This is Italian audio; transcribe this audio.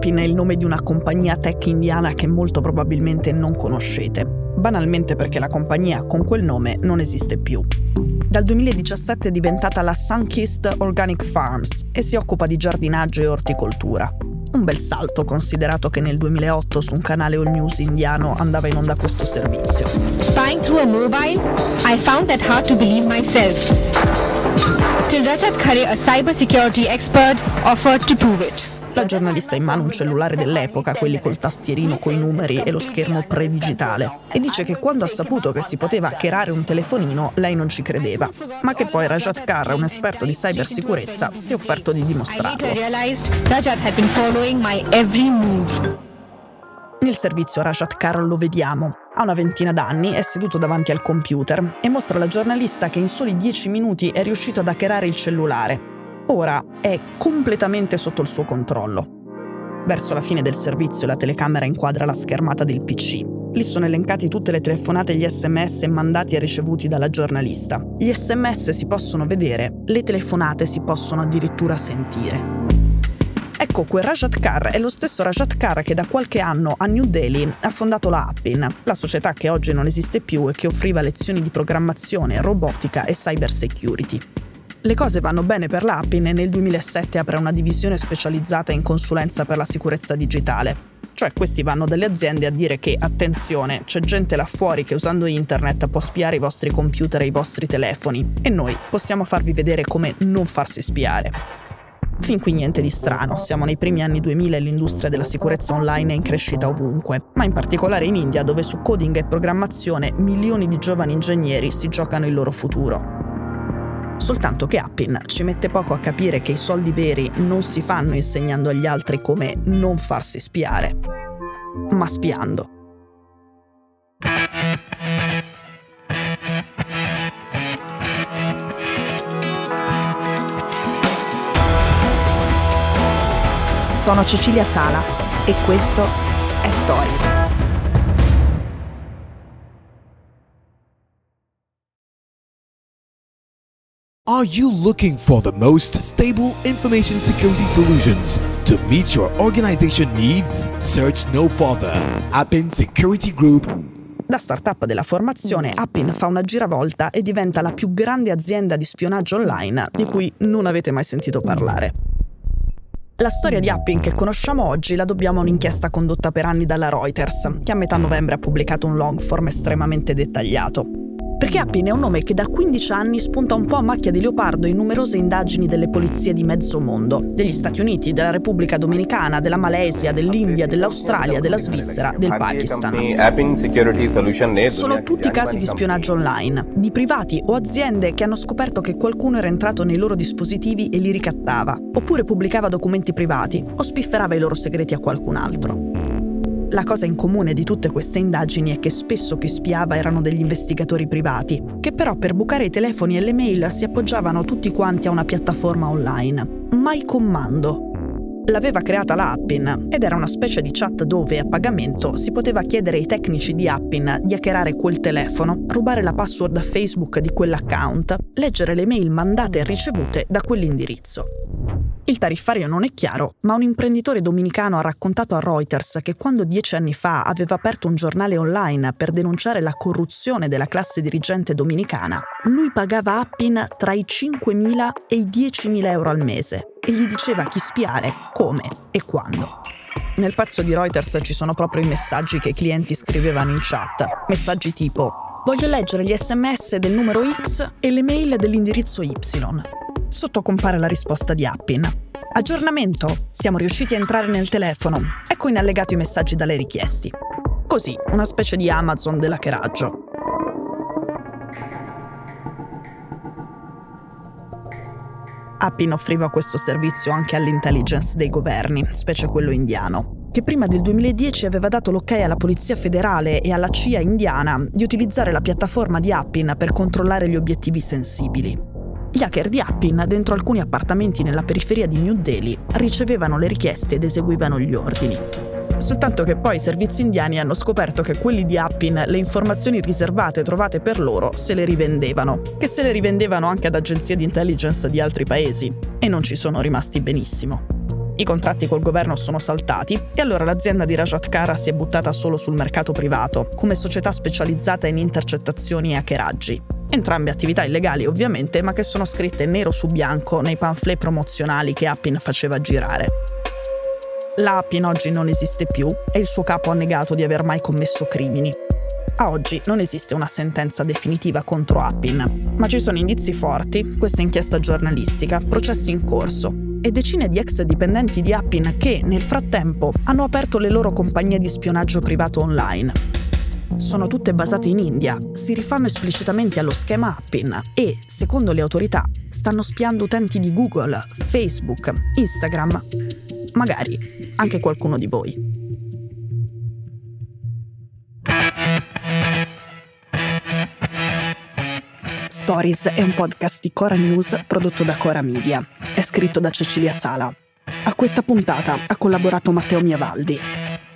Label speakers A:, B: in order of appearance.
A: Appin è il nome di una compagnia tech indiana che molto probabilmente non conoscete, banalmente perché la compagnia con quel nome non esiste più. Dal 2017 è diventata la Sunkist Organic Farms e si occupa di giardinaggio e orticoltura. Un bel salto considerato che nel 2008 su un canale all news indiano andava in onda questo servizio.
B: Spying through a mobile, I found that hard to believe myself. Till Rajat Khare, a cybersecurity expert, offered to prove it.
A: La giornalista ha in mano un cellulare dell'epoca, quelli col tastierino coi numeri e lo schermo predigitale, e dice che quando ha saputo che si poteva hackerare un telefonino, lei non ci credeva, ma che poi Rajat Kar, un esperto di cybersicurezza, si è offerto di dimostrarlo. Nel servizio Rajat Kar lo vediamo. Ha una ventina d'anni, è seduto davanti al computer e mostra alla giornalista che in soli 10 minuti è riuscito ad hackerare il cellulare ora è completamente sotto il suo controllo. Verso la fine del servizio la telecamera inquadra la schermata del PC. Lì sono elencati tutte le telefonate e gli sms mandati e ricevuti dalla giornalista. Gli sms si possono vedere, le telefonate si possono addirittura sentire. Ecco, quel Rajat Kar è lo stesso Rajat Kar che da qualche anno a New Delhi ha fondato la Appin, la società che oggi non esiste più e che offriva lezioni di programmazione, robotica e cyber security. Le cose vanno bene per l'Appin e nel 2007 apre una divisione specializzata in consulenza per la sicurezza digitale. Cioè questi vanno dalle aziende a dire che, attenzione, c'è gente là fuori che usando internet può spiare i vostri computer e i vostri telefoni e noi possiamo farvi vedere come non farsi spiare. Fin qui niente di strano, siamo nei primi anni 2000 e l'industria della sicurezza online è in crescita ovunque, ma in particolare in India dove su coding e programmazione milioni di giovani ingegneri si giocano il loro futuro. Soltanto che Appin ci mette poco a capire che i soldi veri non si fanno insegnando agli altri come non farsi spiare, ma spiando.
C: Sono Cecilia Sala e questo è Stories.
D: Are you looking for the most stable information security solutions to meet your organization needs? Search no further. Appin Security Group
A: da startup della formazione, Appin fa una giravolta e diventa la più grande azienda di spionaggio online di cui non avete mai sentito parlare. La storia di Appin che conosciamo oggi la dobbiamo a un'inchiesta condotta per anni dalla Reuters, che a metà novembre ha pubblicato un long form estremamente dettagliato. Perché Appin è un nome che da 15 anni spunta un po' a macchia di leopardo in numerose indagini delle polizie di mezzo mondo, degli Stati Uniti, della Repubblica Dominicana, della Malesia, dell'India, dell'Australia, della Svizzera, del Pakistan. Sono tutti casi di spionaggio online, di privati o aziende che hanno scoperto che qualcuno era entrato nei loro dispositivi e li ricattava, oppure pubblicava documenti privati o spifferava i loro segreti a qualcun altro. La cosa in comune di tutte queste indagini è che spesso chi spiava erano degli investigatori privati, che però per bucare i telefoni e le mail si appoggiavano tutti quanti a una piattaforma online. My Commando. L'aveva creata la Appin ed era una specie di chat dove a pagamento si poteva chiedere ai tecnici di Appin di hackerare quel telefono, rubare la password a Facebook di quell'account, leggere le mail mandate e ricevute da quell'indirizzo. Il tariffario non è chiaro, ma un imprenditore dominicano ha raccontato a Reuters che quando dieci anni fa aveva aperto un giornale online per denunciare la corruzione della classe dirigente dominicana, lui pagava Appin tra i 5.000 e i 10.000 euro al mese e gli diceva chi spiare, come e quando. Nel pezzo di Reuters ci sono proprio i messaggi che i clienti scrivevano in chat. Messaggi tipo Voglio leggere gli sms del numero X e le mail dell'indirizzo Y. Sotto compare la risposta di Appin. Aggiornamento. Siamo riusciti a entrare nel telefono. Ecco in allegato i messaggi da lei richiesti. Così, una specie di Amazon dell'hackeraggio. Appin offriva questo servizio anche all'intelligence dei governi, specie quello indiano, che prima del 2010 aveva dato l'ok alla Polizia federale e alla CIA indiana di utilizzare la piattaforma di Appin per controllare gli obiettivi sensibili. Gli hacker di Appin, dentro alcuni appartamenti nella periferia di New Delhi, ricevevano le richieste ed eseguivano gli ordini. Soltanto che poi i servizi indiani hanno scoperto che quelli di Appin le informazioni riservate trovate per loro se le rivendevano, che se le rivendevano anche ad agenzie di intelligence di altri paesi, e non ci sono rimasti benissimo. I contratti col governo sono saltati e allora l'azienda di Rajat Kara si è buttata solo sul mercato privato, come società specializzata in intercettazioni e hackeraggi. Entrambe attività illegali ovviamente, ma che sono scritte nero su bianco nei pamphlet promozionali che Appin faceva girare. La Appin oggi non esiste più e il suo capo ha negato di aver mai commesso crimini. A oggi non esiste una sentenza definitiva contro Appin, ma ci sono indizi forti, questa inchiesta giornalistica, processi in corso e decine di ex dipendenti di Appin che, nel frattempo, hanno aperto le loro compagnie di spionaggio privato online. Sono tutte basate in India, si rifanno esplicitamente allo schema Appin e, secondo le autorità, stanno spiando utenti di Google, Facebook, Instagram, magari anche qualcuno di voi. Stories è un podcast di Cora News prodotto da Cora Media. È scritto da Cecilia Sala. A questa puntata ha collaborato Matteo Miavaldi.